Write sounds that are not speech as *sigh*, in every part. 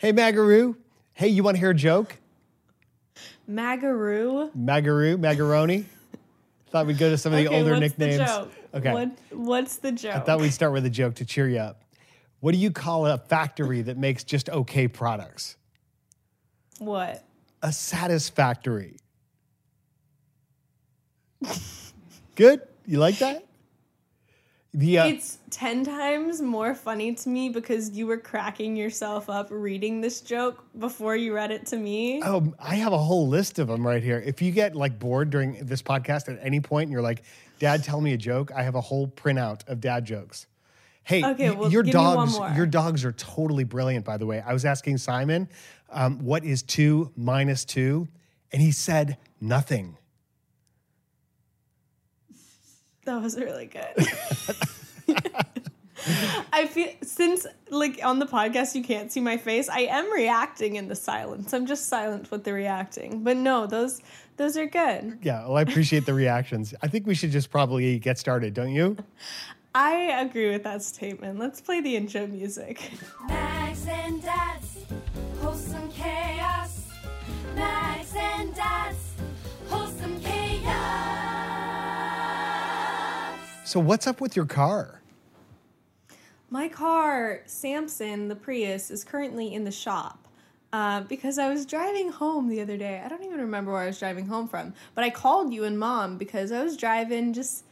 Hey, Magaroo. Hey, you want to hear a joke? Magaroo. Magaroo, Magaroni. Thought we'd go to some of the Okay, older what's nicknames. The joke? Okay. What, what's the joke? I thought we'd start with a joke to cheer you up. What do you call a factory that makes just okay products? what? A satisfactory. *laughs* Good? You like that? The, uh, It's 10 times more funny to me because you were cracking yourself up reading this joke before you read it to me. Oh, I have a whole list of them right here. If you get like bored during this podcast at any point and you're like, Dad, tell me a joke, I have a whole printout of dad jokes. Hey, Okay, well, your give me one dogs, your dogs are totally brilliant, by the way. I was asking Simon, um, what is two minus two? And he said nothing. That was really good. *laughs* I feel since like on the podcast you can't see my face, I am reacting in the silence. I'm just silent with the reacting. But no, those those are good. Yeah, well, I appreciate the reactions. I think we should just probably get started, don't you? I agree with that statement. Let's play the intro music. Mags and Dad's So, what's up with your car? My car, Samson, the Prius, is currently in the shop. Uh, because I was driving home the other day. I don't even remember where I was driving home from, but I called you and mom because I was driving, just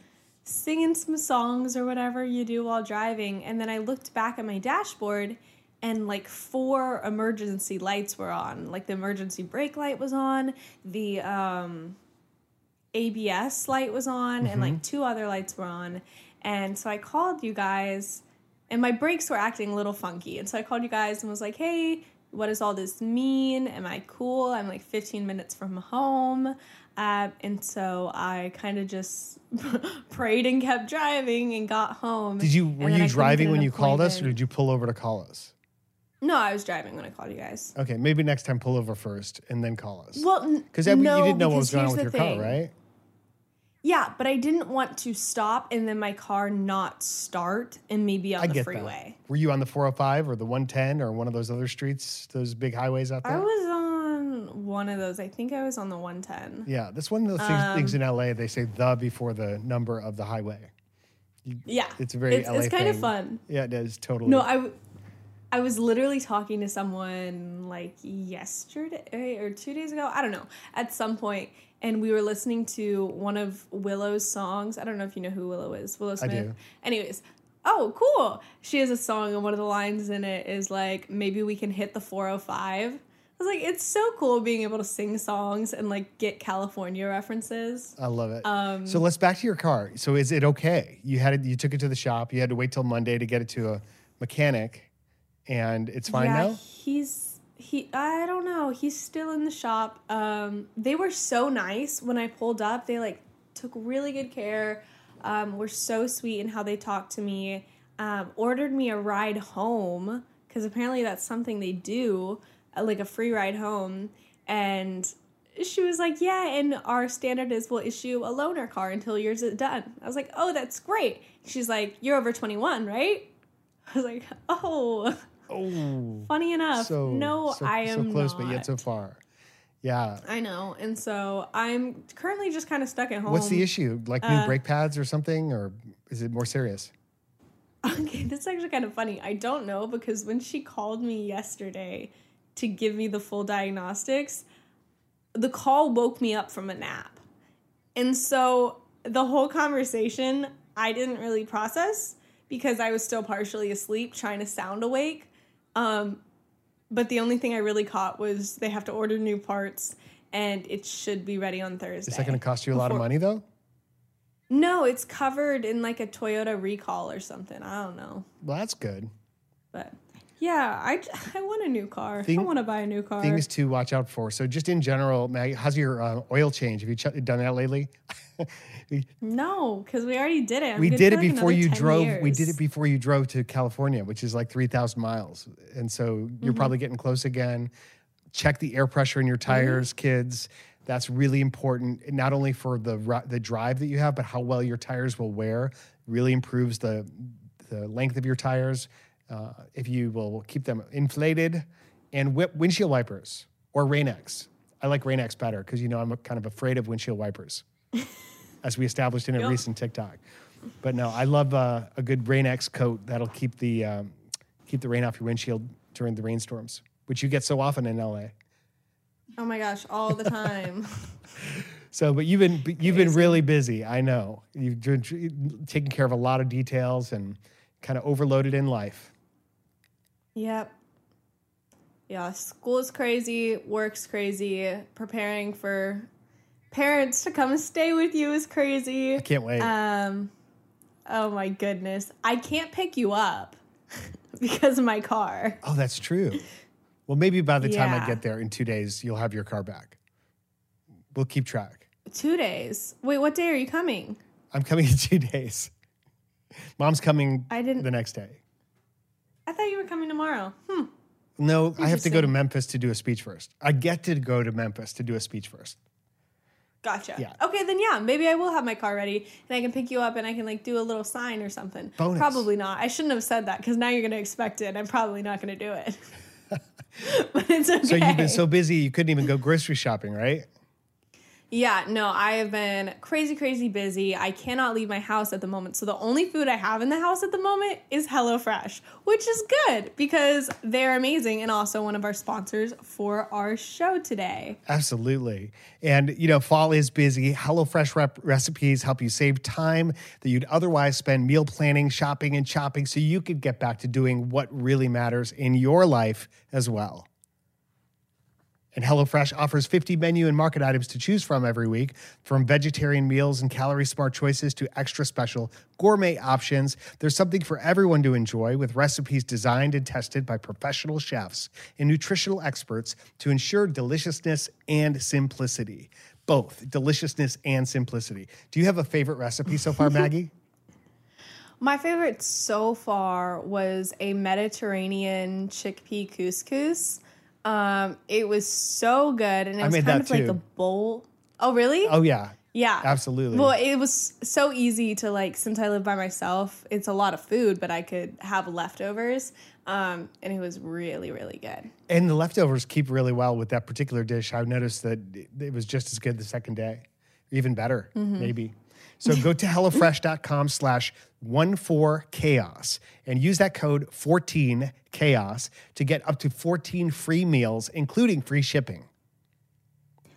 singing some songs or whatever you do while driving. And then I looked back at my dashboard and like four emergency lights were on. Like the emergency brake light was on, the um, ABS light was on, and like two other lights were on. And so I called you guys, and my brakes were acting a little funky. And so I called you guys and was like, hey, what does all this mean? Am I cool? I'm like 15 minutes from home. Uh, and so I kind of just *laughs* prayed and kept driving and got home. Did you were then I you driving when you called us, or did you pull over to call us? No, I was driving when I called you guys. Okay, maybe next time pull over first and then call us. Well, Because n- you didn't know what was going on with your the car, right? Yeah, but I didn't want to stop and then my car not start and maybe on I the get freeway. that. Were you on the 405 or the 110 or one of those other streets, those big highways out there? I was on one of those. I think I was on the 110. yeah, that's one of those things, um, things in LA. They say the before the number of the highway. Yeah. It's a very it's, LA it's kind of fun. Yeah, it is totally. No, I, I was literally talking to someone like yesterday or two days ago. I don't know. At some point, and we were listening to one of Willow's songs. I don't know if you know who Willow is. Willow Smith. I do. Anyways, oh cool. She has a song, and one of the lines in it is like, "Maybe we can hit the 405." I was like, it's so cool being able to sing songs and like get California references. I love it. Um, so let's back to your car. So is it okay? You had it. You took it to the shop. You had to wait till Monday to get it to a mechanic, and it's fine yeah, now. he's he. I don't know. He's still in the shop. Um, they were so nice when I pulled up. They like took really good care. Um, were so sweet in how they talked to me. Um, ordered me a ride home because apparently that's something they do, uh, like a free ride home. And she was like, "Yeah, and our standard is we'll issue a loaner car until yours is done." I was like, "Oh, that's great." She's like, "You're over 21, right?" *laughs* I was like, "Oh." Oh, Funny enough, so no, so, I am so close, not. but yet so far. Yeah. I know, and so I'm currently just kind of stuck at home. What's the issue? Like new uh, brake pads or something, or is it more serious? Okay, that's actually kind of funny. I don't know because when she called me yesterday to give me the full diagnostics, the call woke me up from a nap. And so the whole conversation I didn't really process because I was still partially asleep trying to sound awake. Um, but the only thing I really caught was they have to order new parts and it should be ready on Thursday. Is that going to cost you a lot of money though? No, it's covered in like a Toyota recall or something. I don't know. Well, that's good. But yeah, I, *laughs* I want a new car. Thing- I want to buy a new car. Things to watch out for. So, just in general, Maggie, how's your uh, oil change? Have you ch- done that lately? we *laughs* no, because we already did it. I'm we did it like, before you 10 drove. We did it before you drove to California, which is like three thousand miles, and so Mm-hmm. you're probably getting close again. Check the air pressure in your Mm-hmm. tires, kids. That's really important, not only for the the drive that you have, but how well your tires will wear. Really improves the the length of your tires. Uh, if you will keep them inflated and whip windshield wipers or Rain-X. I like Rain-X better because you know I'm kind of afraid of windshield wipers, *laughs* as we established in a Yep. recent TikTok. But no, I love uh, a good Rain-X coat that'll keep the um, keep the rain off your windshield during the rainstorms, which you get so often in LA. Oh my gosh, all the time. *laughs* So, but you've been you've been really busy. I know you've been taking care of a lot of details and kind of overloaded in life. Yep. Yeah, school's crazy, work's crazy, preparing for parents to come stay with you is crazy. I can't wait. Um oh my goodness. I can't pick you up *laughs* because of my car. oh, that's true. Well, maybe by the time I get there in two days, you'll have your car back. We'll keep track. 2 days. Wait, what day are you coming? I'm coming in *laughs* two days. Mom's coming I didn't- the next day. I thought you were coming tomorrow. Hmm. No, I have to go to Memphis to do a speech first. I get to go to Memphis to do a speech first. Gotcha. Yeah. Okay, then yeah, maybe I will have my car ready and I can pick you up and I can like do a little sign or something. Bonus. Probably not. I shouldn't have said that because now you're gonna expect it. I'm probably not gonna do it. *laughs* *laughs* but it's okay. So you've been so busy you couldn't even go grocery shopping, right? Yeah, no, I have been crazy, crazy busy. I cannot leave my house at the moment. So the only food I have in the house at the moment is HelloFresh, which is good because they're amazing and also one of our sponsors for our show today. Absolutely. And, you know, fall is busy. HelloFresh rep- recipes help you save time that you'd otherwise spend meal planning, shopping, and chopping so you could get back to doing what really matters in your life as well. And HelloFresh offers 50 menu and market items to choose from every week, from vegetarian meals and calorie smart choices to extra special gourmet options. There's something for everyone to enjoy with recipes designed and tested by professional chefs and nutritional experts to ensure deliciousness and simplicity. Both deliciousness and simplicity. Do you have a favorite recipe so far, *laughs* Maggie? My favorite so far was a Mediterranean chickpea couscous. Um, it was so good, and it I was kind of like a bowl. Oh, really? Oh, yeah. yeah, absolutely. Well, it was so easy to like. Since I live by myself, it's a lot of food, but I could have leftovers, um, and it was really, really good. And the leftovers keep really well with that particular dish. I've noticed that it- it was just as good the second day, even better, maybe. So go to HelloFresh.com slash 14chaos and use that code 14chaos to get up to 14 free meals, including free shipping.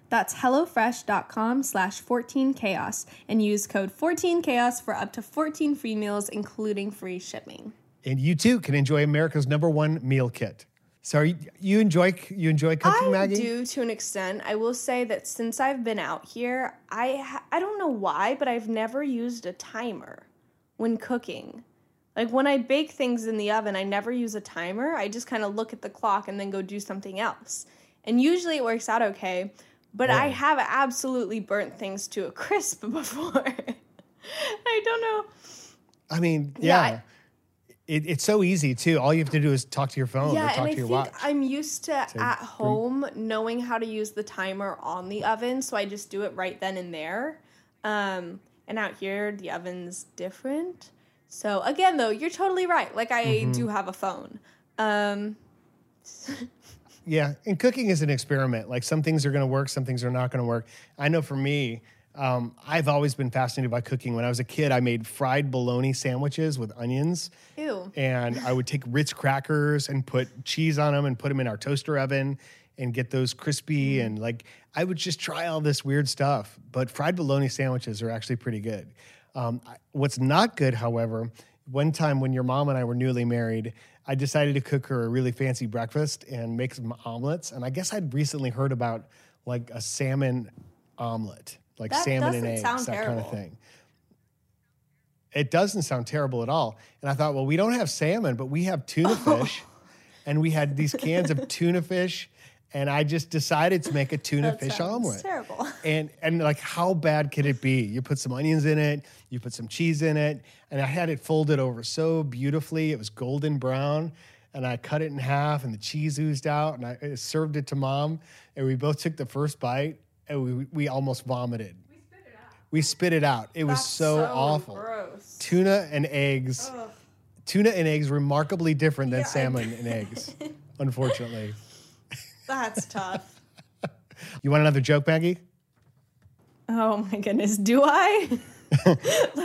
That's HelloFresh.com slash 14chaos and use code 14chaos for up to 14 free meals, including free shipping. And you too can enjoy America's number one meal kit. So you, you enjoy you enjoy cooking, I Maggie? I do to an extent. I will say that since I've been out here, I ha- I don't know why, but I've never used a timer when cooking. Like when I bake things in the oven, I never use a timer. I just kind of look at the clock and then go do something else. And usually it works out okay, but I have absolutely burnt things to a crisp *laughs* before. I don't know. I mean, Yeah, yeah. It, it's so easy too. All you have to do is talk to your phone or Yeah, talk and I to your think watch. I'm used to at home knowing how to use the timer on the oven, so I just do it right then and there. Um, and out here, the oven's different. So again, though, you're totally right. Like I Mm-hmm. do have a phone. Um, *laughs* Yeah, and cooking is an experiment. Like some things are going to work, some things are not going to work. I know for me, um, I've always been fascinated by cooking. When I was a kid, I made fried bologna sandwiches with onions, ew. and I would take Ritz crackers and put cheese on them and put them in our toaster oven and get those crispy. And like, I would just try all this weird stuff. But fried bologna sandwiches are actually pretty good. Um, what's not good, however, one time when your mom and I were newly married, I decided to cook her a really fancy breakfast and make some omelets. And I guess I'd recently heard about like a salmon omelet, like That salmon and eggs, that kind of thing. It doesn't sound terrible at all. And I thought, well, we don't have salmon, but we have tuna *laughs* fish. And we had these cans of tuna fish. And I just decided to make a tuna fish omelet. terrible. *laughs* And and like how bad could it be? You put some onions in it, you put some cheese in it, and I had it folded over so beautifully. It was golden brown. And I cut it in half and the cheese oozed out and I served it to mom. And we both took the first bite and we, we almost vomited. We spit it out. It was That's so, awful. Gross. Tuna and eggs. Ugh. Tuna and eggs remarkably different than Yeah, salmon and eggs, *laughs* unfortunately. That's tough. *laughs* You want another joke, Maggie? Oh my goodness. Do I? *laughs*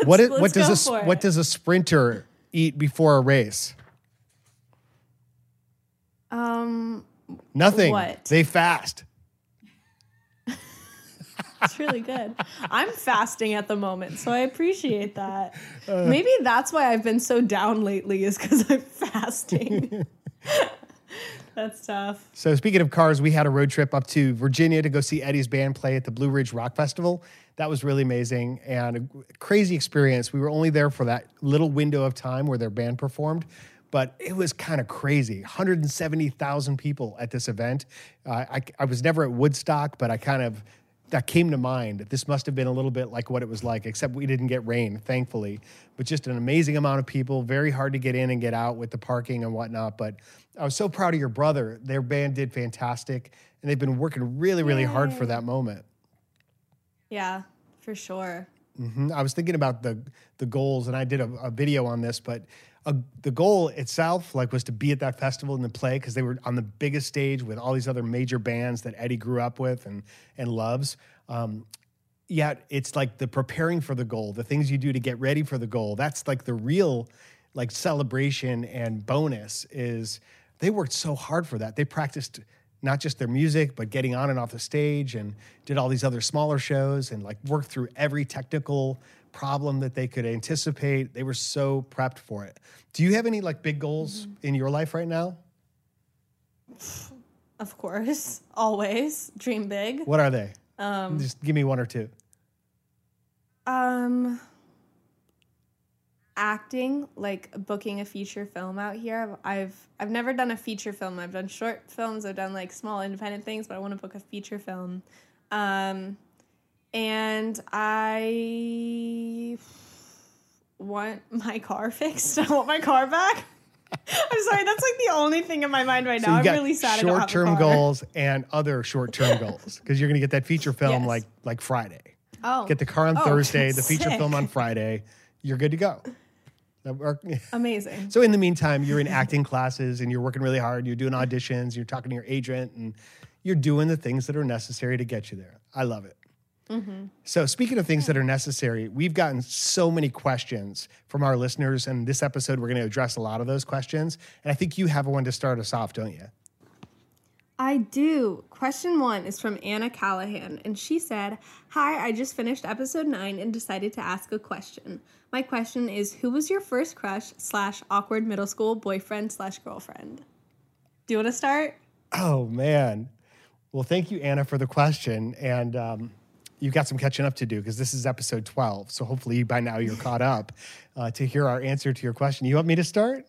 What is, let's what does go a for what does a sprinter eat before a race? Um, Nothing. What? They fast. It's really good. I'm fasting at the moment, so I appreciate that. Uh. Maybe that's why I've been so down lately, is because I'm fasting. *laughs* that's tough. So speaking of cars, we had a road trip up to Virginia to go see Eddie's band play at the Blue Ridge Rock Festival. That was really amazing and a crazy experience. We were only there for that little window of time where their band performed, but it was kind of crazy. 170,000 people at this event. Uh, I, I was never at Woodstock, but I kind of that came to mind. This must have been a little bit like what it was like, except we didn't get rain, thankfully. But just an amazing amount of people, very hard to get in and get out with the parking and whatnot. But I was so proud of your brother. Their band did fantastic, and they've been working really, really hard for that moment. Yeah, for sure. Mhm. I was thinking about the the goals, and I did a, a video on this, but uh the goal itself, like, was to be at that festival and to play because they were on the biggest stage with all these other major bands that Eddie grew up with and and loves. Um, yet it's like the preparing for the goal, the things you do to get ready for the goal. That's like the real like celebration and bonus is they worked so hard for that. They practiced not just their music, but getting on and off the stage and did all these other smaller shows and like worked through every technical problem that they could anticipate. They were so prepped for it. Do you have any like big goals in your life right now? Of course. *laughs* Always. Dream big. What are they? Um, just give me one or two. Um acting, like booking a feature film out here. I've, I've I've never done a feature film. I've done short films, I've done like small independent things, but I want to book a feature film. Um and I want my car *laughs* fixed. I want my car back. *laughs* I'm sorry, that's like the only thing in my mind right now. I'm really sad I don't have a short-term goals and other short-term *laughs* goals because you're going to get that feature film Yes. like like Friday. Oh. Get the car on Oh, Thursday, the feature sick. film on Friday. You're good to go. Amazing. So in the meantime, you're in acting classes and you're working really hard. You're doing auditions. You're talking to your agent, and you're doing the things that are necessary to get you there. I love it. So speaking of things that are necessary, we've gotten so many questions from our listeners, and this episode we're going to address a lot of those questions. And I think you have one to start us off, don't you? I do. Question one is from Anna Callahan, and she said, Hi, I just finished episode nine and decided to ask a question. My question is Who was your first crush slash awkward middle school boyfriend slash girlfriend? Do you want to start? Oh man. Well, thank you, Anna, for the question. And um, you've got some catching up to do because this is episode 12. So hopefully by now you're caught up uh, to hear our answer to your question. You want me to start?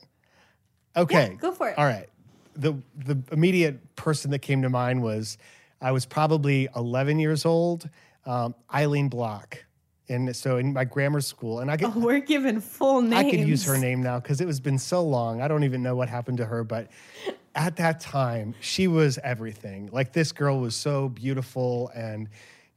Okay. Yeah, go for it. All right. The the immediate person that came to mind was I was probably 11 years old, um, Eileen Block. And so in my grammar school, and I could, Oh, we're giving full names. I could use her name now because it was been so long. I don't even know what happened to her, but at that time, she was everything. Like this girl was so beautiful and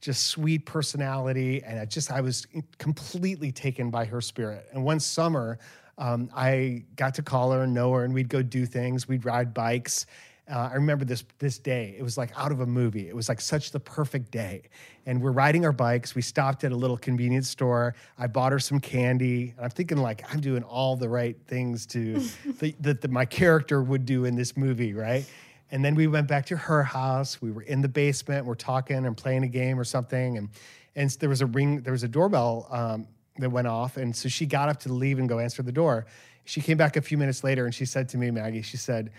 just sweet personality, and I just I was completely taken by her spirit. And one summer, um, I got to call her and know her, and we'd go do things. We'd ride bikes. Uh, I remember this this day. It was like out of a movie. It was like such the perfect day. And we're riding our bikes. We stopped at a little convenience store. I bought her some candy. And I'm thinking like I'm doing all the right things to *laughs* that my character would do in this movie, right? And then we went back to her house. We were in the basement. We're talking and playing a game or something. And and there was a ring. There was a doorbell um, that went off. And so she got up to leave and go answer the door. She came back a few minutes later and she said to me, Maggie, she said,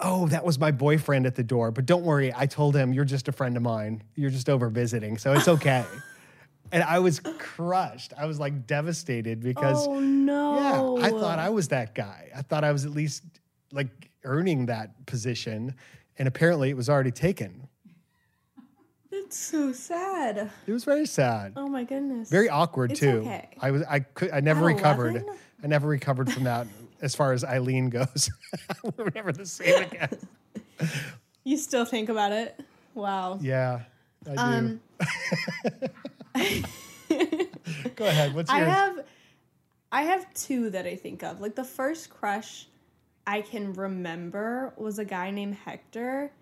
Oh, that was my boyfriend at the door. But don't worry, I told him you're just a friend of mine. You're just over visiting, so it's okay. *laughs* and I was crushed. I was like devastated because Oh, no. yeah, I thought I was that guy. I thought I was at least like earning that position, and apparently it was already taken. It's so sad. It was very sad. Oh, my goodness. Very awkward It's too. okay. I was I could I never At recovered. 11? I never recovered from that *laughs* as far as Eileen goes. we *laughs* were never the same again. You still think about it? Wow. Yeah, I do. Um, *laughs* Go ahead. What's I yours? have I have two that I think of. Like the first crush I can remember was a guy named Hector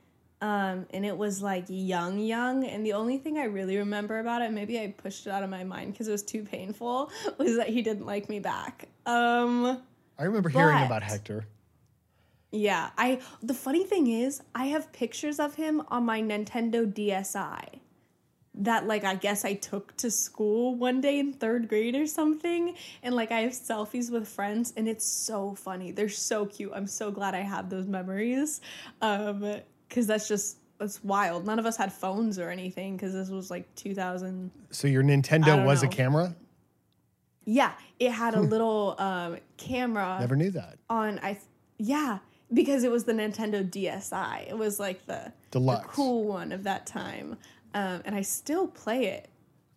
Um, and it was like young, young. And the only thing I really remember about it, maybe I pushed it out of my mind because it was too painful, *laughs* was that he didn't like me back. Um, I remember hearing about Hector. yeah, I. The funny thing is, I have pictures of him on my Nintendo DSi. That like I guess I took to school one day in third grade or something, and like I have selfies with friends, and it's so funny. They're so cute. I'm so glad I have those memories, um, because that's just that's wild. None of us had phones or anything because this was like 2000. So your Nintendo was a camera? Yeah, it had a little um, camera. Never knew that. on I yeah because it was the Nintendo DSi. It was like the, the Deluxe. cool one of that time, um, and I still play it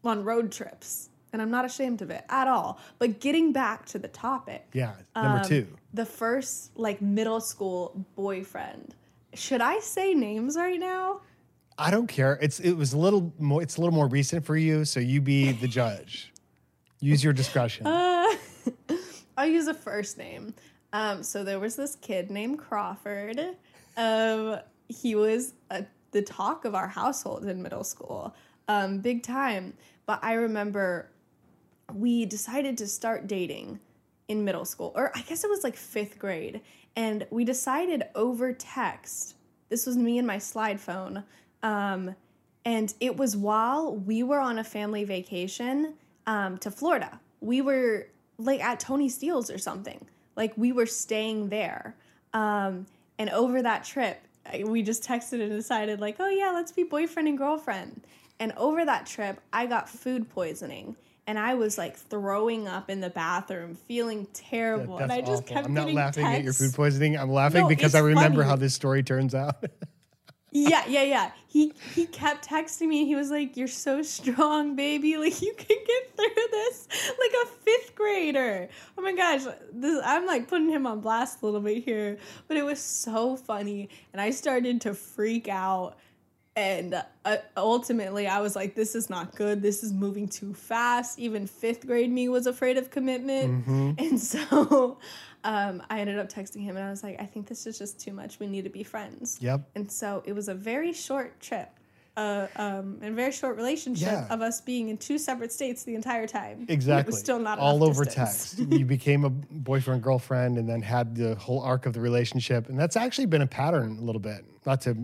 on road trips, and I'm not ashamed of it at all. But getting back to the topic, Yeah. Number um, two. the first like middle school boyfriend. Should I say names right now? I don't care. It's it was a little more it's a little more recent for you, so you be the judge. *laughs* Use your discretion. Uh, *laughs* I'll use a first name. Um, so there was this kid named Crawford. Um, he was uh the talk of our household in middle school, um, big time. But I remember we decided to start dating in middle school, or I guess it was like fifth grade, and we decided over text. This was me and my slide phone. Um, and it was while we were on a family vacation um, to Florida. We were like at Tony Steele's or something. Like we were staying there. Um, and over that trip, we just texted and decided, like, oh yeah, let's be boyfriend and girlfriend. And over that trip, I got food poisoning. And I was like throwing up in the bathroom, feeling terrible. That's and I just awful. kept I'm not getting laughing at your food poisoning. I'm laughing No, because I remember funny. how this story turns out. *laughs* yeah, yeah, yeah. He he kept texting me. He was like, "You're so strong, baby. *laughs* Like you can get through this." Like a fifth grader. Oh my gosh, this I'm like putting him on blast a little bit here, but it was so funny, and I started to freak out. And uh, ultimately, I was like, "This is not good. This is moving too fast." Even fifth grade me was afraid of commitment, *laughs* and so um, I ended up texting him, and I was like, "I think this is just too much. We need to be friends." yep. And so it was a very short trip, uh, um, and a very short relationship Yeah. of us being in two separate states the entire time. Exactly. It was still not all over distance. text. you became a boyfriend girlfriend, and then had the whole arc of the relationship, and that's actually been a pattern a little bit. Not to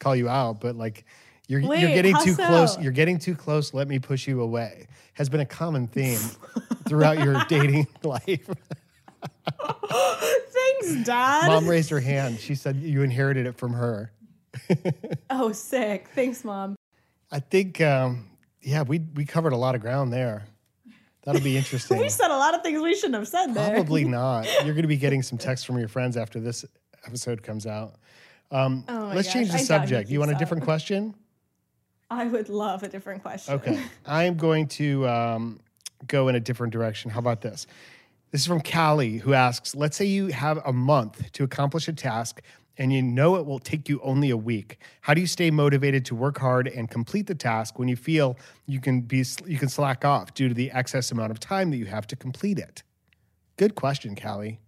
call you out, but like you're you're getting too close. You're getting too close. Let me push you away. Has been a common theme throughout your *laughs* dating *laughs* life. *laughs* Thanks, Dad. Mom raised her hand. She said you inherited it from her. *laughs* oh, sick. Thanks, Mom. I think, um, yeah, we we covered a lot of ground there. That'll be interesting. *laughs* We said a lot of things we shouldn't have said there. Probably not. You're going to be getting some texts from your friends after this episode comes out. Um, Oh let's change the I subject. You want a different up. question? I would love a different question. Okay. I'm going to um, go in a different direction. How about this? This is from Callie, who asks Let's say you have a month to accomplish a task and you know it will take you only a week. How do you stay motivated to work hard and complete the task when you feel you can be you can slack off due to the excess amount of time that you have to complete it? Good question, Callie.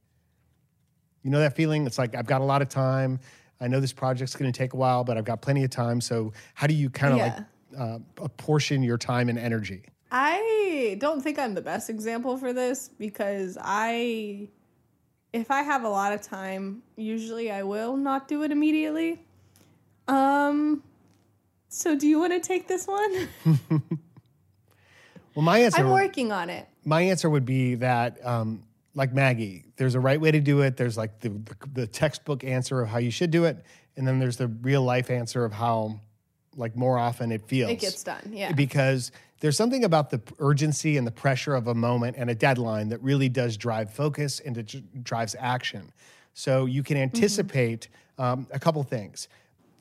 You know that feeling? It's like I've got a lot of time. I know this project's going to take a while, but I've got plenty of time. So how do you kind of Yeah. like uh, apportion your time and energy? I don't think I'm the best example for this because I, if I have a lot of time, usually I will not do it immediately. Um, so do you want to take this one? *laughs* Well, my answer, I'm working on it. my answer would be that, um, like Maggie, there's a right way to do it. There's like the, the textbook answer of how you should do it, and then there's the real life answer of how, like, more often it feels. It gets done. Yeah. because there's something about the urgency and the pressure of a moment and a deadline that really does drive focus and it drives action. So you can anticipate um, a couple things.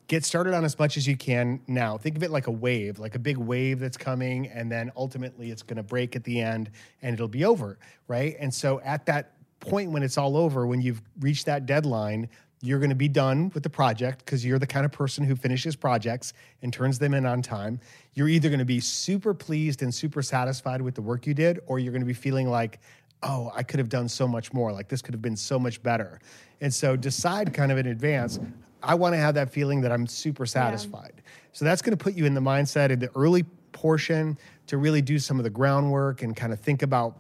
Get started on as much as you can now. Think of it like a wave, like a big wave that's coming, and then ultimately it's going to break at the end and it'll be over, right? And so at that point when it's all over, when you've reached that deadline, you're going to be done with the project because you're the kind of person who finishes projects and turns them in on time. You're either going to be super pleased and super satisfied with the work you did, or you're going to be feeling like, oh, I could have done so much more. Like this could have been so much better. And so decide kind of in advance. I want to have that feeling that I'm super satisfied. So that's going to put you in the mindset in the early portion to really do some of the groundwork and kind of think about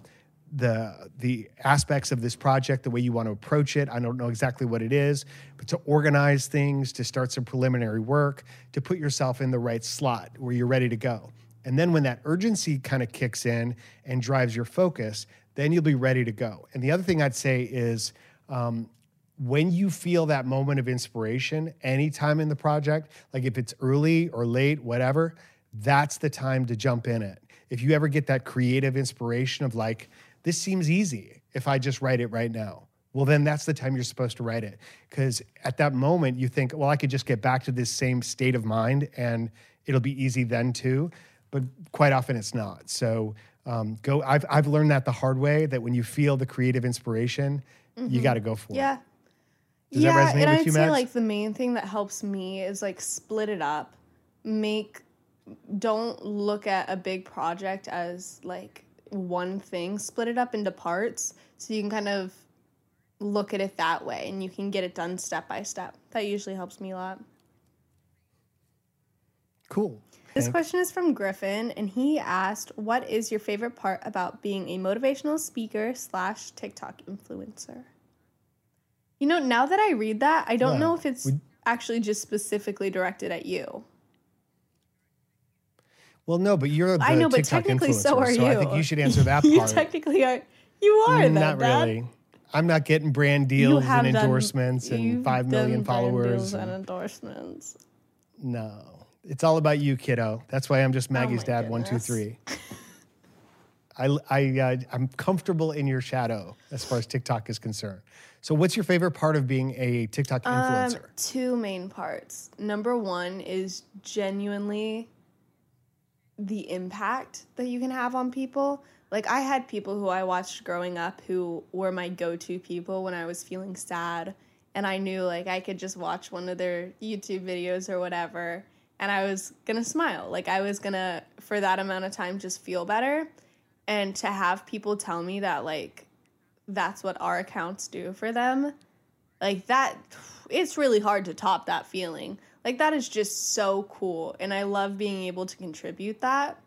the the aspects of this project, the way you want to approach it. I don't know exactly what it is, but to organize things, to start some preliminary work, to put yourself in the right slot where you're ready to go. And then when that urgency kind of kicks in and drives your focus, then you'll be ready to go. And the other thing I'd say is um, when you feel that moment of inspiration, anytime in the project, like if it's early or late, whatever, that's the time to jump in it. If you ever get that creative inspiration of like, this seems easy if I just write it right now. Well, then that's the time you're supposed to write it. Because at that moment, you think, well, I could just get back to this same state of mind and it'll be easy then too. But quite often it's not. So um, go, I've, I've learned that the hard way that when you feel the creative inspiration, you got to go for it. Yeah. Does that yeah, resonate and I'd you, say Mags? like the main thing that helps me is like split it up. Make don't look at a big project as like one thing. Split it up into parts so you can kind of look at it that way and you can get it done step by step. That usually helps me a lot. Cool. This question is from Griffin, and he asked, "What is your favorite part about being a motivational speaker slash TikTok influencer?" You know, now that I read that, I don't Wow. know if it's We- actually just specifically directed at you. Well, no, but you're I know, but TikTok technically, so are you. I think you should answer that *laughs* you part. technically are. You are that. Not Dad. really. I'm not getting brand You deals and done- endorsements and you've five million done brand followers. deals and- and endorsements. no, it's all about you, kiddo. That's why I'm just Maggie's Oh dad. One, two, goodness. three. *laughs* I, I, uh, I'm comfortable in your shadow as far as TikTok is concerned. So, what's your favorite part of being a TikTok Um, influencer? two main parts. Number one is genuinely the impact that you can have on people. Like I had people who I watched growing up who were my go-to people when I was feeling sad and I knew like I could just watch one of their YouTube videos or whatever and I was going to smile. Like I was going to for that amount of time just feel better and to have people tell me that like that's what our accounts do for them like that it's really hard to top that feeling like that is just so cool and i love being able to contribute that.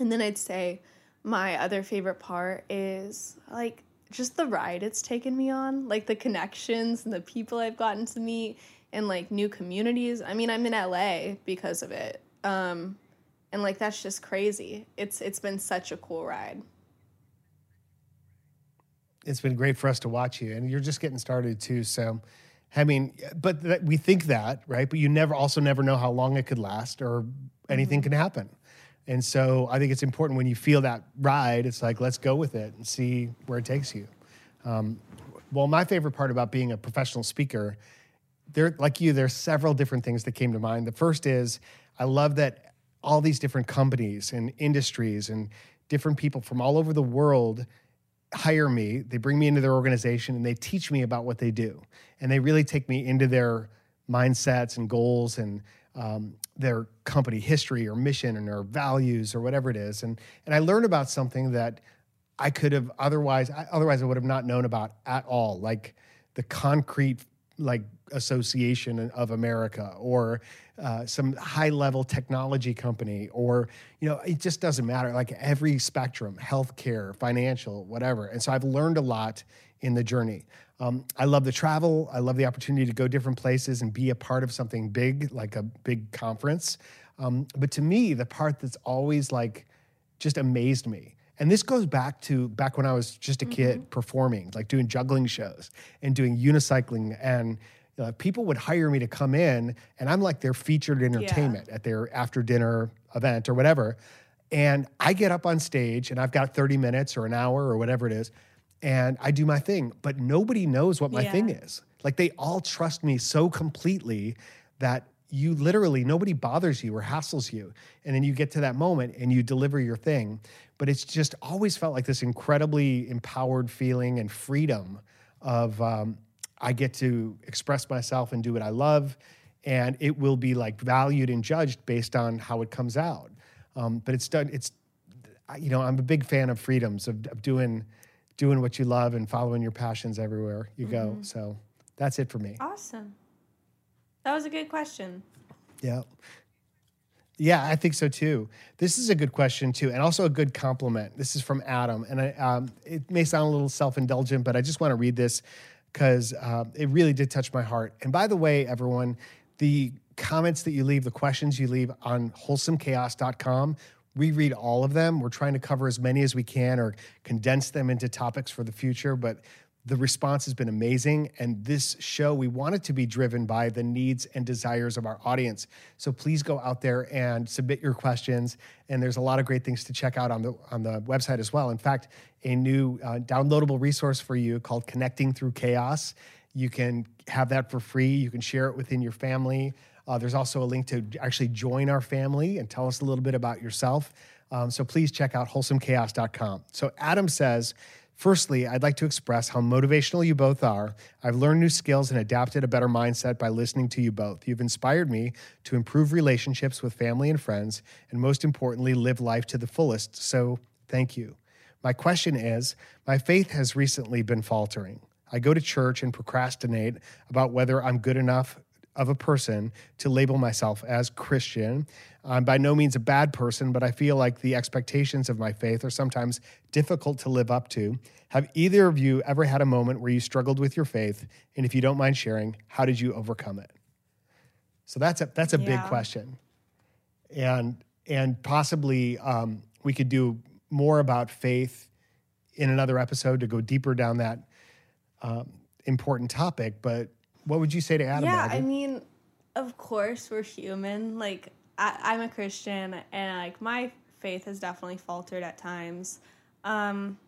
And then i'd say my other favorite part is like just the ride it's taken me on like the connections and the people i've gotten to meet and like new communities. I mean i'm in la because of it um and like that's just crazy. It's it's been such a cool ride. It's been great for us to watch you, and you're just getting started too. So, I mean, but that, we think that, right? But you never also never know how long it could last or anything can happen. And so, I think it's important when you feel that ride, it's like let's go with it and see where it takes you. Um, well, my favorite part about being a professional speaker, there, like you, there's several different things that came to mind. The first is I love that all these different companies and industries and different people from all over the world hire me, they bring me into their organization and they teach me about what they do. And they really take me into their mindsets and goals and um, their company history or mission and their values or whatever it is. And, and I learn about something that I could have otherwise, otherwise I would have not known about at all, like the concrete like association of America or uh, some high level technology company or you know it just doesn't matter like every spectrum healthcare financial whatever and so I've learned a lot in the journey um, I love the travel I love the opportunity to go different places and be a part of something big like a big conference um, but to me the part that's always like just amazed me. And this goes back to back when I was just a kid performing, like doing juggling shows and doing unicycling. And uh, people would hire me to come in, and I'm like their featured entertainment at their after dinner event or whatever. And I get up on stage, and I've got 30 minutes or an hour or whatever it is, and I do my thing, but nobody knows what my Yeah. thing is. Like they all trust me so completely that you literally nobody bothers you or hassles you and then you get to that moment and you deliver your thing but it's just always felt like this incredibly empowered feeling and freedom of um, i get to express myself and do what i love and it will be like valued and judged based on how it comes out um, but it's done it's you know i'm a big fan of freedoms of, of doing doing what you love and following your passions everywhere you go so that's it for me awesome That was a good question. Yeah. Yeah, I think so too. This is a good question too, and also a good compliment. This is from Adam, and I, um, it may sound a little self-indulgent, but I just want to read this because uh, it really did touch my heart. And by the way, everyone, the comments that you leave, the questions you leave on wholesomechaos.com, we read all of them. We're trying to cover as many as we can or condense them into topics for the future, but the response has been amazing. And this show, we want it to be driven by the needs and desires of our audience. So please go out there and submit your questions. And there's a lot of great things to check out on the on the website as well. In fact, a new uh, downloadable resource for you called Connecting Through Chaos. You can have that for free. You can share it within your family. Uh, there's also a link to actually join our family and tell us a little bit about yourself. Um, so please check out wholesomechaos.com. So Adam says, Firstly, I'd like to express how motivational you both are. I've learned new skills and adapted a better mindset by listening to you both. You've inspired me to improve relationships with family and friends, and most importantly, live life to the fullest. So, thank you. My question is My faith has recently been faltering. I go to church and procrastinate about whether I'm good enough of a person to label myself as Christian. I'm by no means a bad person, but I feel like the expectations of my faith are sometimes difficult to live up to. Have either of you ever had a moment where you struggled with your faith? And if you don't mind sharing, how did you overcome it? So that's a that's a big question, and and possibly um, we could do more about faith in another episode to go deeper down that um, important topic. But what would you say to Adam? yeah? I mean, of course we're human. Like I, I'm a Christian, and like my faith has definitely faltered at times. Um,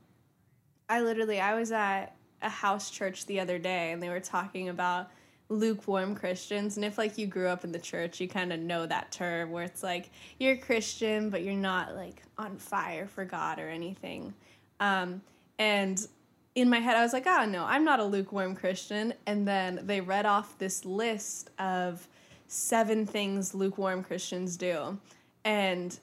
I literally I was at a house church the other day, and they were talking about lukewarm Christians. And if like you grew up in the church, you kind of know that term where it's like you're a Christian, but you're not like on fire for God or anything. Um, and in my head, I was like, oh no, I'm not a lukewarm Christian. And then they read off this list of seven things lukewarm Christians do. And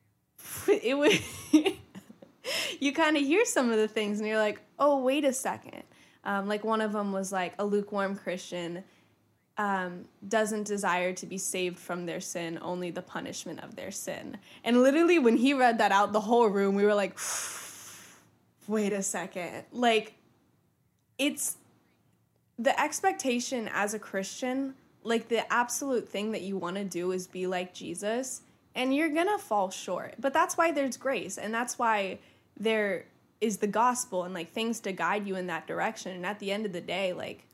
*laughs* it was, *laughs* you kind of hear some of the things and you're like, oh, wait a second. Um, like one of them was like, a lukewarm Christian um, doesn't desire to be saved from their sin, only the punishment of their sin. And literally, when he read that out, the whole room, we were like, wait a second. Like, it's the expectation as a Christian, like, the absolute thing that you want to do is be like Jesus, and you're gonna fall short. But that's why there's grace, and that's why there is the gospel and like things to guide you in that direction. And at the end of the day, like,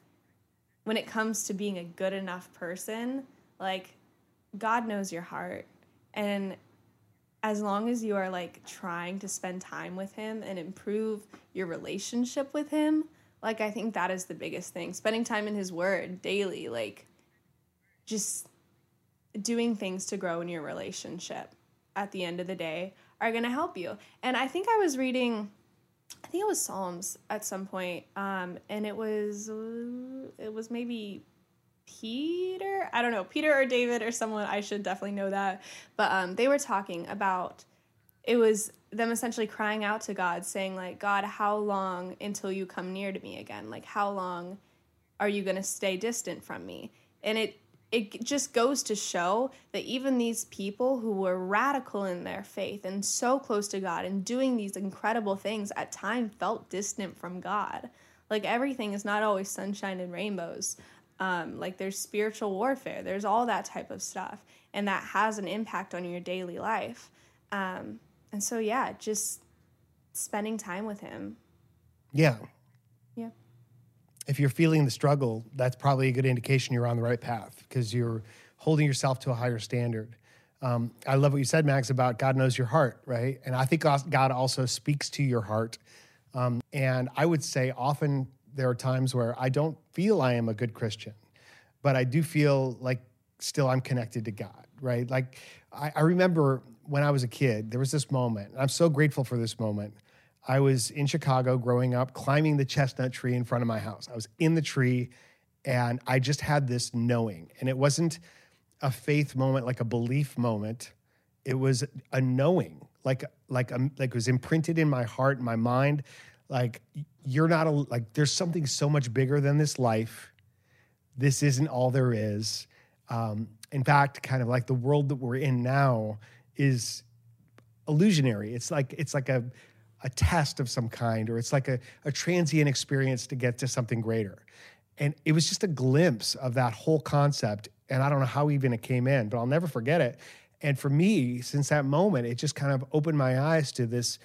when it comes to being a good enough person, like God knows your heart. And as long as you are like trying to spend time with him and improve your relationship with him, like I think that is the biggest thing. Spending time in his word daily, like just doing things to grow in your relationship at the end of the day are going to help you. And I think I was reading I think it was Psalms at some point, um, and it was it was maybe Peter. I don't know Peter or David or someone. I should definitely know that. But um, they were talking about it was them essentially crying out to God, saying like, God, how long until you come near to me again? Like, how long are you going to stay distant from me? And it it just goes to show that even these people who were radical in their faith and so close to God and doing these incredible things at times felt distant from God. Like everything is not always sunshine and rainbows. Um, like there's spiritual warfare, there's all that type of stuff, and that has an impact on your daily life. Um, and so, yeah, just spending time with Him. yeah. Yeah. If you're feeling the struggle, that's probably a good indication you're on the right path because you're holding yourself to a higher standard. Um, I love what you said, Mags, about God knows your heart, right? And I think God also speaks to your heart. Um, and I would say often there are times where I don't feel I am a good Christian, but I do feel like still I'm connected to God, right? Like I, I remember when I was a kid, there was this moment. and I'm so grateful for this moment. I was in Chicago growing up, climbing the chestnut tree in front of my house. I was in the tree and I just had this knowing. And it wasn't a faith moment, like a belief moment. It was a knowing, like like a, like it was imprinted in my heart, and my mind. Like you're not a like. There's something so much bigger than this life this isn't all there is. Um, in fact, kind of like the world that we're in now is illusionary. It's like it's like a a test of some kind, or it's like a, a transient experience to get to something greater. And it was just a glimpse of that whole concept. And I don't know how even it came in, but I'll never forget it. And for me, since that moment, it just kind of opened my eyes to this.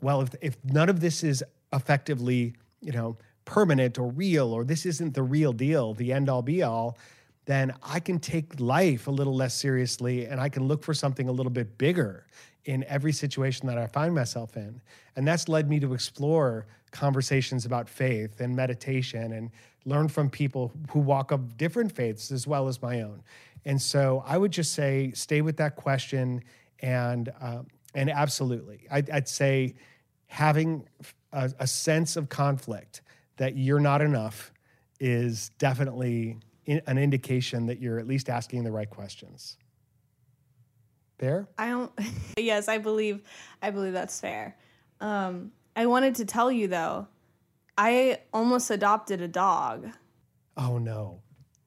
Well, if if none of this is effectively, you know, permanent or real, or this isn't the real deal, the end all be all, then I can take life a little less seriously and I can look for something a little bit bigger in every situation that I find myself in. And that's led me to explore conversations about faith and meditation and learn from people who walk of different faiths as well as my own. And so I would just say, stay with that question, and um, and absolutely, I'd, I'd say having a, a sense of conflict that you're not enough is definitely in, an indication that you're at least asking the right questions. Fair? I don't. *laughs* yes, I believe. I believe that's fair. Um, I wanted to tell you though, I almost adopted a dog. Oh no.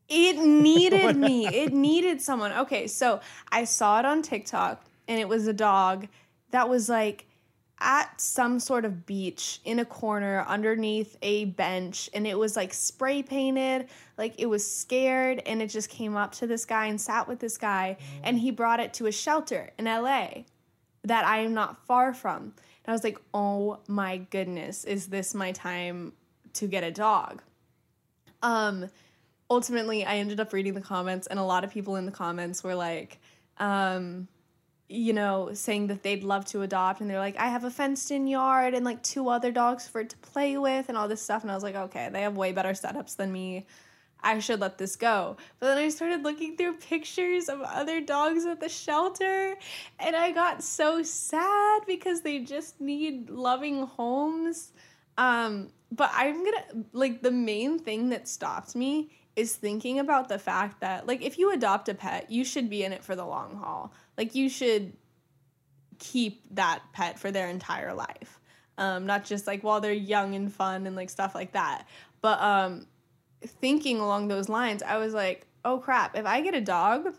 It needed *laughs* me. It needed someone. Okay, so I saw it on TikTok, and it was a dog that was like at some sort of beach in a corner underneath a bench and it was like spray painted like it was scared and it just came up to this guy and sat with this guy and he brought it to a shelter in LA that I am not far from. And I was like oh my goodness is this my time to get a dog? Um ultimately I ended up reading the comments and a lot of people in the comments were like um you know, saying that they'd love to adopt, and they're like, I have a fenced in yard and like two other dogs for it to play with, and all this stuff. And I was like, okay, they have way better setups than me. I should let this go. But then I started looking through pictures of other dogs at the shelter, and I got so sad because they just need loving homes. Um, but I'm gonna, like, the main thing that stopped me is thinking about the fact that like if you adopt a pet, you should be in it for the long haul. Like you should keep that pet for their entire life. Um, not just like while they're young and fun and like stuff like that. But um, thinking along those lines, I was like, oh crap, if I get a dog,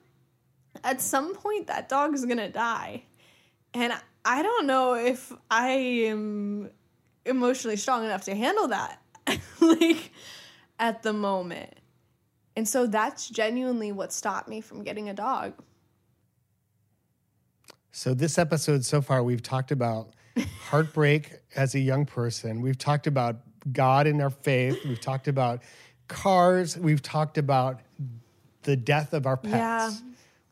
at some point that dog's gonna die. And I don't know if I am emotionally strong enough to handle that. *laughs* like at the moment. And so that's genuinely what stopped me from getting a dog. So, this episode so far, we've talked about *laughs* heartbreak as a young person. We've talked about God and our faith. We've talked about cars. We've talked about the death of our pets. Yeah.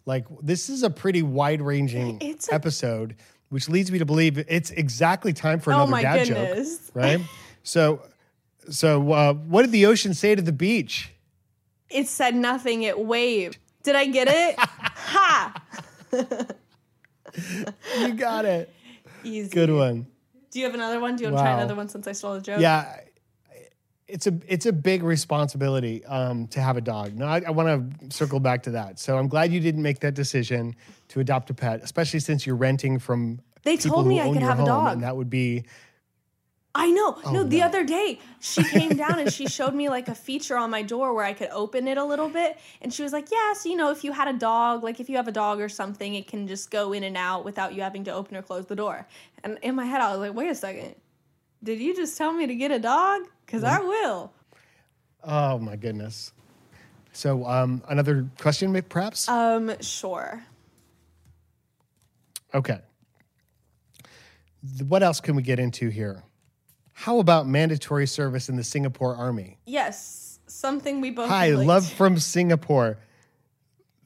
Like, this is a pretty wide ranging a- episode, which leads me to believe it's exactly time for Oh another my dad goodness. joke. Right? *laughs* so, so uh, what did the ocean say to the beach? It said nothing, it waved. Did I get it? *laughs* ha! You got it. Easy. Good one. Do you have another one? Do you want to try another one since I stole the joke? Yeah, it's a it's a big responsibility um, to have a dog. No, I, I want to circle back to that. So I'm glad you didn't make that decision to adopt a pet, especially since you're renting from. They told me who I could have a home, dog. and that would be I know. no, the Oh, no. other day she came down and she showed me like a feature on my door where I could open it a little bit. And she was like, Yeah, so you know, if you had a dog, like if you have a dog or something, it can just go in and out without you having to open or close the door. And in my head, I was like, Wait a second. Did you just tell me to get a dog? Because I will. oh my goodness. So um, another question, perhaps. Um, sure. okay. What else can we get into here? How about mandatory service in the Singapore Army? Yes, something we both Hi, relate love from Singapore.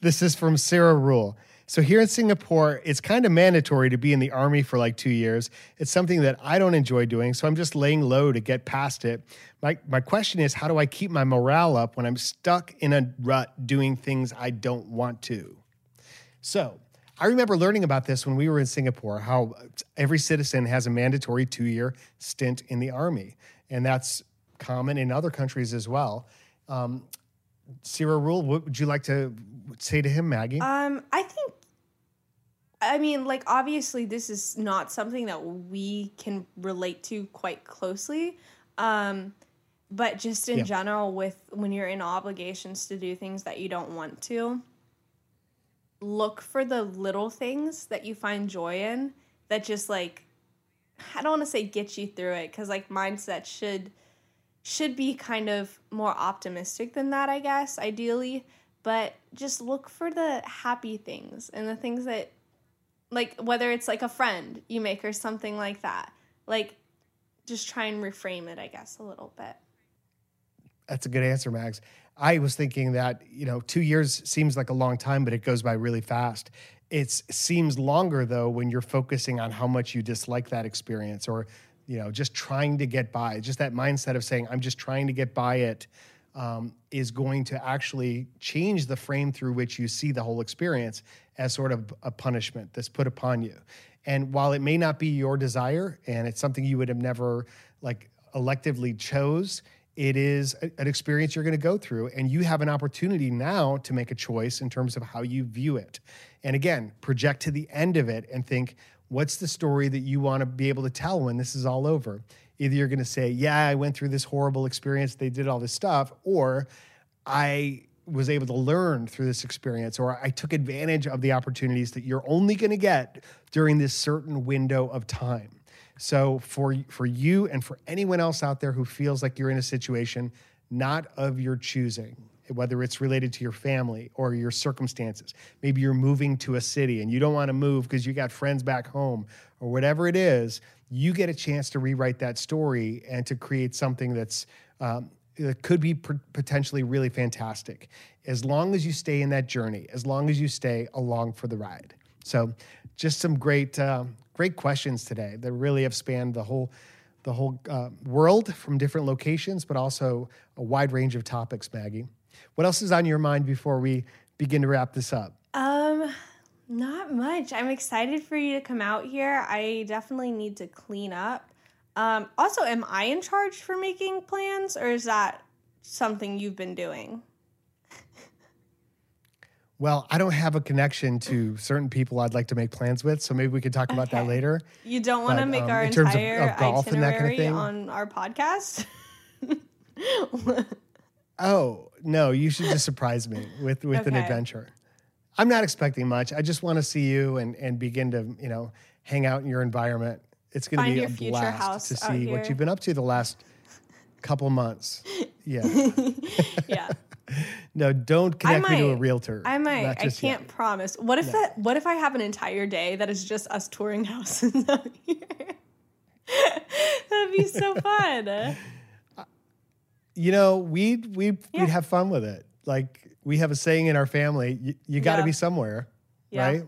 This is from Sarah Rule. So here in Singapore, it's kind of mandatory to be in the army for like two years. It's something that I don't enjoy doing, so I'm just laying low to get past it. My my question is, how do I keep my morale up when I'm stuck in a rut doing things I don't want to? So I remember learning about this when we were in Singapore, how every citizen has a mandatory two year stint in the army. And that's common in other countries as well. Um, Sarah Rule, what would you like to say to him, Maggie? Um, I think. I mean, like obviously, this is not something that we can relate to quite closely. Um, but just in Yeah. general with when you're in obligations to do things that you don't want to look for the little things that you find joy in that just like i don't want to say get you through it because like mindset should should be kind of more optimistic than that i guess ideally but just look for the happy things and the things that like whether it's like a friend you make or something like that like just try and reframe it i guess a little bit That's a good answer, Mags. I was thinking that, you know, two years seems like a long time, but it goes by really fast. It seems longer, though, when you're focusing on how much you dislike that experience or, you know, just trying to get by. Just that mindset of saying, I'm just trying to get by it um, is going to actually change the frame through which you see the whole experience as sort of a punishment that's put upon you. And while it may not be your desire and it's something you would have never like electively chose, it is an experience you're going to go through and you have an opportunity now to make a choice in terms of how you view it. And again project to the end of it and think what's the story that you want to be able to tell when this is all over? Either you're going to say yeah i went through this horrible experience they did all this stuff or i was able to learn through this experience or i took advantage of the opportunities that you're only going to get during this certain window of time so for for you and for anyone else out there who feels like you're in a situation not of your choosing, whether it's related to your family or your circumstances, maybe you're moving to a city and you don't want to move because you got friends back home or whatever it is, you get a chance to rewrite that story and to create something that's um, that could be potentially really fantastic as long as you stay in that journey, as long as you stay along for the ride. So, just some great, uh, great questions today that really have spanned the whole, the whole uh, world from different locations, but also a wide range of topics. Maggie, what else is on your mind before we begin to wrap this up? Um, not much. I'm excited for you to come out here. I definitely need to clean up. Um, also, am I in charge for making plans, or is that something you've been doing? Well, I don't have a connection to certain people I'd like to make plans with, so maybe we could talk about that later. You don't want to make um, our in terms of- entire of golf and that kind of thing? on our podcast? *laughs* Oh no, you should just surprise me with with an adventure. I'm not expecting much. I just want to see you and and begin to you know hang out in your environment. It's going to be a blast to see what you've been up to the last couple months. *laughs* Yeah. yeah. *laughs* No, don't connect me to a realtor. I might. I can't yet. promise. What if that? What if I have an entire day that is just us touring *laughs* houses out here? *laughs* That'd be so *laughs* fun. You know, we'd we'd Yeah. we'd have fun with it. Like we have a saying in our family: you, you got to Yeah. be somewhere, Yeah. right?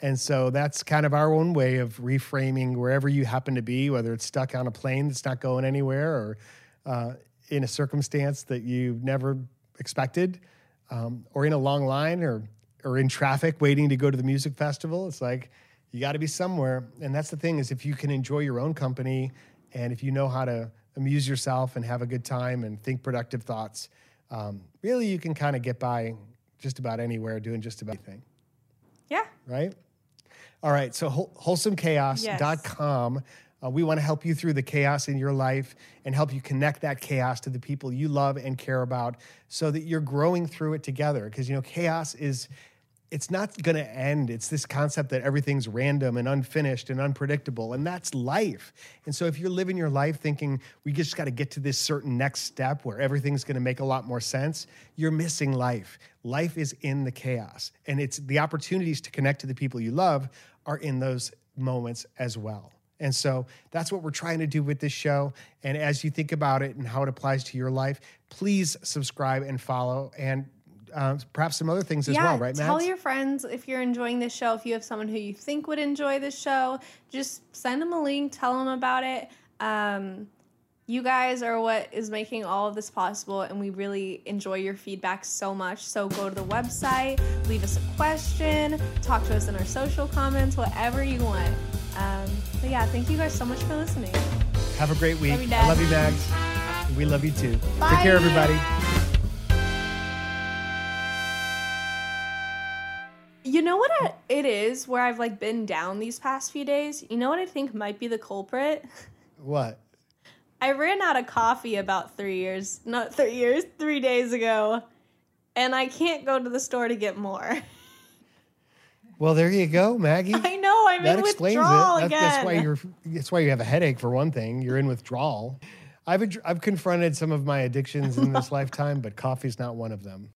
And so that's kind of our own way of reframing wherever you happen to be, whether it's stuck on a plane that's not going anywhere or uh, in a circumstance that you've never expected, um, or in a long line or or in traffic waiting to go to the music festival. It's like you got to be somewhere. And that's the thing is if you can enjoy your own company and if you know how to amuse yourself and have a good time and think productive thoughts, um, really you can kind of get by just about anywhere doing just about anything Yeah. right? All right, so whole- wholesomechaos.com. Uh, we want to help you through the chaos in your life and help you connect that chaos to the people you love and care about so that you're growing through it together. Because, you know, chaos is, it's not going to end. It's this concept that everything's random and unfinished and unpredictable, and that's life. And so if you're living your life thinking we just got to get to this certain next step where everything's going to make a lot more sense, you're missing life. Life is in the chaos, and it's the opportunities to connect to the people you love are in those moments as well. And so that's what we're trying to do with this show. And as you think about it and how it applies to your life, please subscribe and follow and uh, perhaps some other things as yeah, well, right, tell your friends if you're enjoying this show. If you have someone who you think would enjoy this show, just send them a link. Tell them about it. Um, you guys are what is making all of this possible, and we really enjoy your feedback so much. So go to the website, leave us a question, talk to us in our social comments, whatever you want. Um, but yeah, thank you guys so much for listening. Have a great week. Love you, I love you, Mags. We love you too. Bye. Take care, everybody. You know what I- it is where I've like been down these past few days? You know what I think might be the culprit? What? I ran out of coffee about three years, not three years, three days ago, and I can't go to the store to get more. Well, there you go, Maggie. *laughs* I know I'm that in explains it. withdrawal That's, again. that's why you're. That's why you have a headache for one thing. You're in withdrawal. I've I've confronted some of my addictions in this *laughs* lifetime, but coffee's not one of them.